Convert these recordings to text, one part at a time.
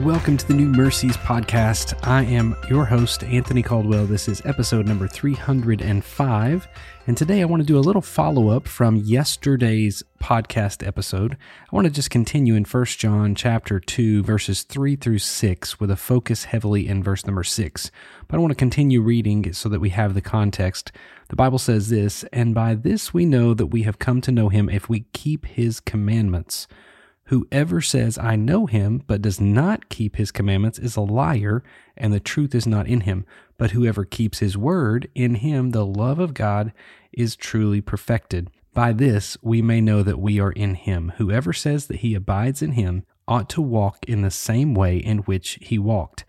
Welcome to the New Mercies podcast. I am your host, Anthony Caldwell. This is episode number 305. And today I want to do a little follow up from yesterday's podcast episode. I want to just continue in 1 John chapter 2, verses 3 through 6, with a focus heavily in verse number 6. But I want to continue reading so that we have the context. The Bible says this, and by this we know that we have come to know him if we keep his commandments. Whoever says, I know him, but does not keep his commandments is a liar, and the truth is not in him. But whoever keeps his word, in him the love of God is truly perfected. By this we may know that we are in him. Whoever says that he abides in him ought to walk in the same way in which he walked.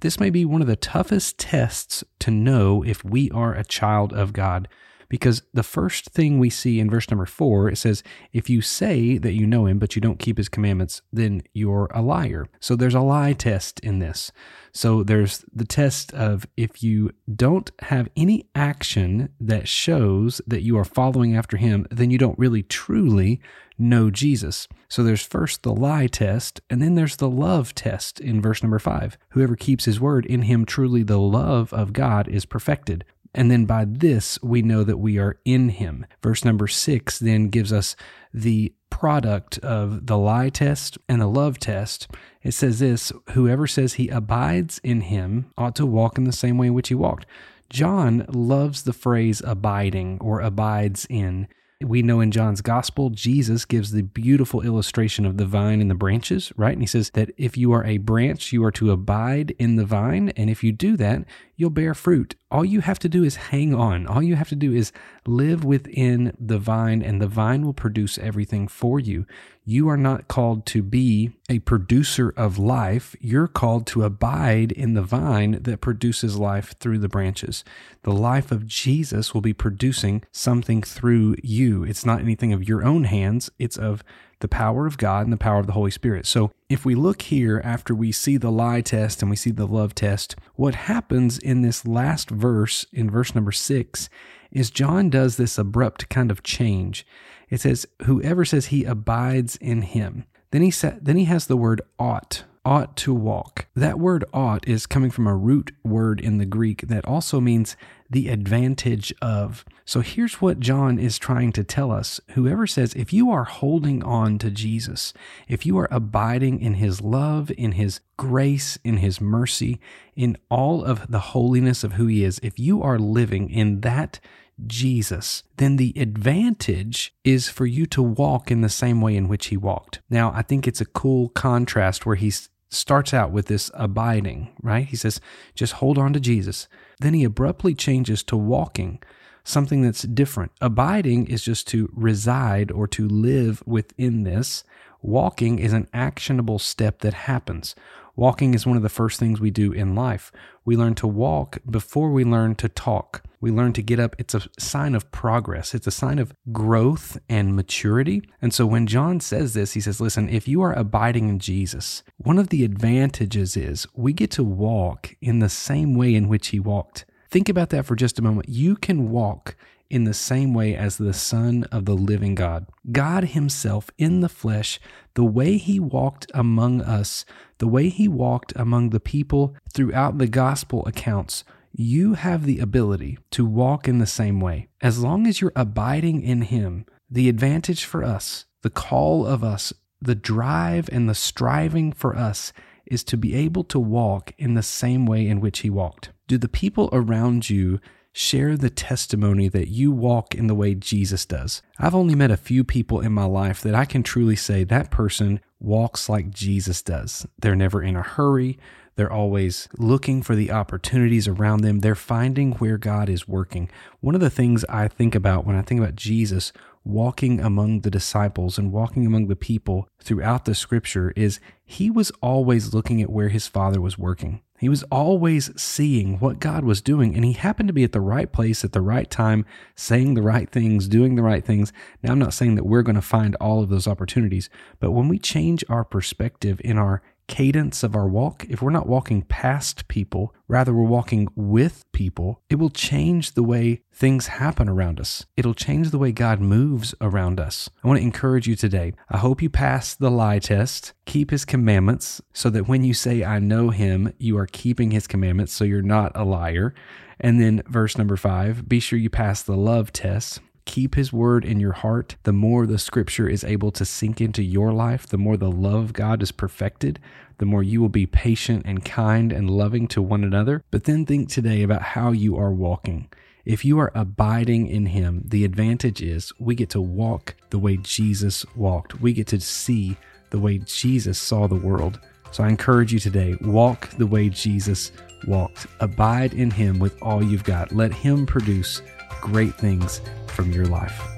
This may be one of the toughest tests to know if we are a child of God because the first thing we see in verse number four, it says, If you say that you know him, but you don't keep his commandments, then you're a liar. So there's a lie test in this. So there's the test of if you don't have any action that shows that you are following after him, then you don't really truly know Jesus. So there's first the lie test, and then there's the love test in verse number five. Whoever keeps his word, in him truly the love of God is perfected. And then by this, we know that we are in him. Verse number six then gives us the product of the lie test and the love test. It says this Whoever says he abides in him ought to walk in the same way in which he walked. John loves the phrase abiding or abides in. We know in John's gospel, Jesus gives the beautiful illustration of the vine and the branches, right? And he says that if you are a branch, you are to abide in the vine. And if you do that, you'll bear fruit. All you have to do is hang on. All you have to do is live within the vine, and the vine will produce everything for you. You are not called to be a producer of life. You're called to abide in the vine that produces life through the branches. The life of Jesus will be producing something through you. It's not anything of your own hands, it's of the power of God and the power of the Holy Spirit. So if we look here after we see the lie test and we see the love test, what happens in this last verse, in verse number six, is John does this abrupt kind of change. It says, Whoever says he abides in him. Then he then he has the word ought ought to walk. That word ought is coming from a root word in the Greek that also means the advantage of. So here's what John is trying to tell us. Whoever says, if you are holding on to Jesus, if you are abiding in his love, in his grace, in his mercy, in all of the holiness of who he is, if you are living in that Jesus, then the advantage is for you to walk in the same way in which he walked. Now, I think it's a cool contrast where he starts out with this abiding, right? He says, just hold on to Jesus. Then he abruptly changes to walking, something that's different. Abiding is just to reside or to live within this. Walking is an actionable step that happens. Walking is one of the first things we do in life. We learn to walk before we learn to talk. We learn to get up. It's a sign of progress, it's a sign of growth and maturity. And so when John says this, he says, Listen, if you are abiding in Jesus, one of the advantages is we get to walk in the same way in which he walked. Think about that for just a moment. You can walk in the same way as the Son of the living God. God Himself in the flesh, the way He walked among us, the way He walked among the people throughout the gospel accounts, you have the ability to walk in the same way. As long as you're abiding in Him, the advantage for us, the call of us, the drive and the striving for us is to be able to walk in the same way in which He walked. Do the people around you share the testimony that you walk in the way Jesus does. I've only met a few people in my life that I can truly say that person walks like Jesus does. They're never in a hurry. They're always looking for the opportunities around them. They're finding where God is working. One of the things I think about when I think about Jesus walking among the disciples and walking among the people throughout the scripture is he was always looking at where his father was working. He was always seeing what God was doing, and he happened to be at the right place at the right time, saying the right things, doing the right things. Now, I'm not saying that we're going to find all of those opportunities, but when we change our perspective in our cadence of our walk, if we're not walking past people, rather we're walking with people, it will change the way things happen around us. It'll change the way God moves around us. I want to encourage you today. I hope you pass the lie test, keep his commandments, so that when you say, I know him, you are keeping his commandments, so you're not a liar. And then verse number five, be sure you pass the love test keep his word in your heart, the more the scripture is able to sink into your life, the more the love of God is perfected, the more you will be patient and kind and loving to one another. But then think today about how you are walking. If you are abiding in him, the advantage is we get to walk the way Jesus walked. We get to see the way Jesus saw the world. So I encourage you today walk the way Jesus walked. Abide in him with all you've got. Let him produce great things from your life.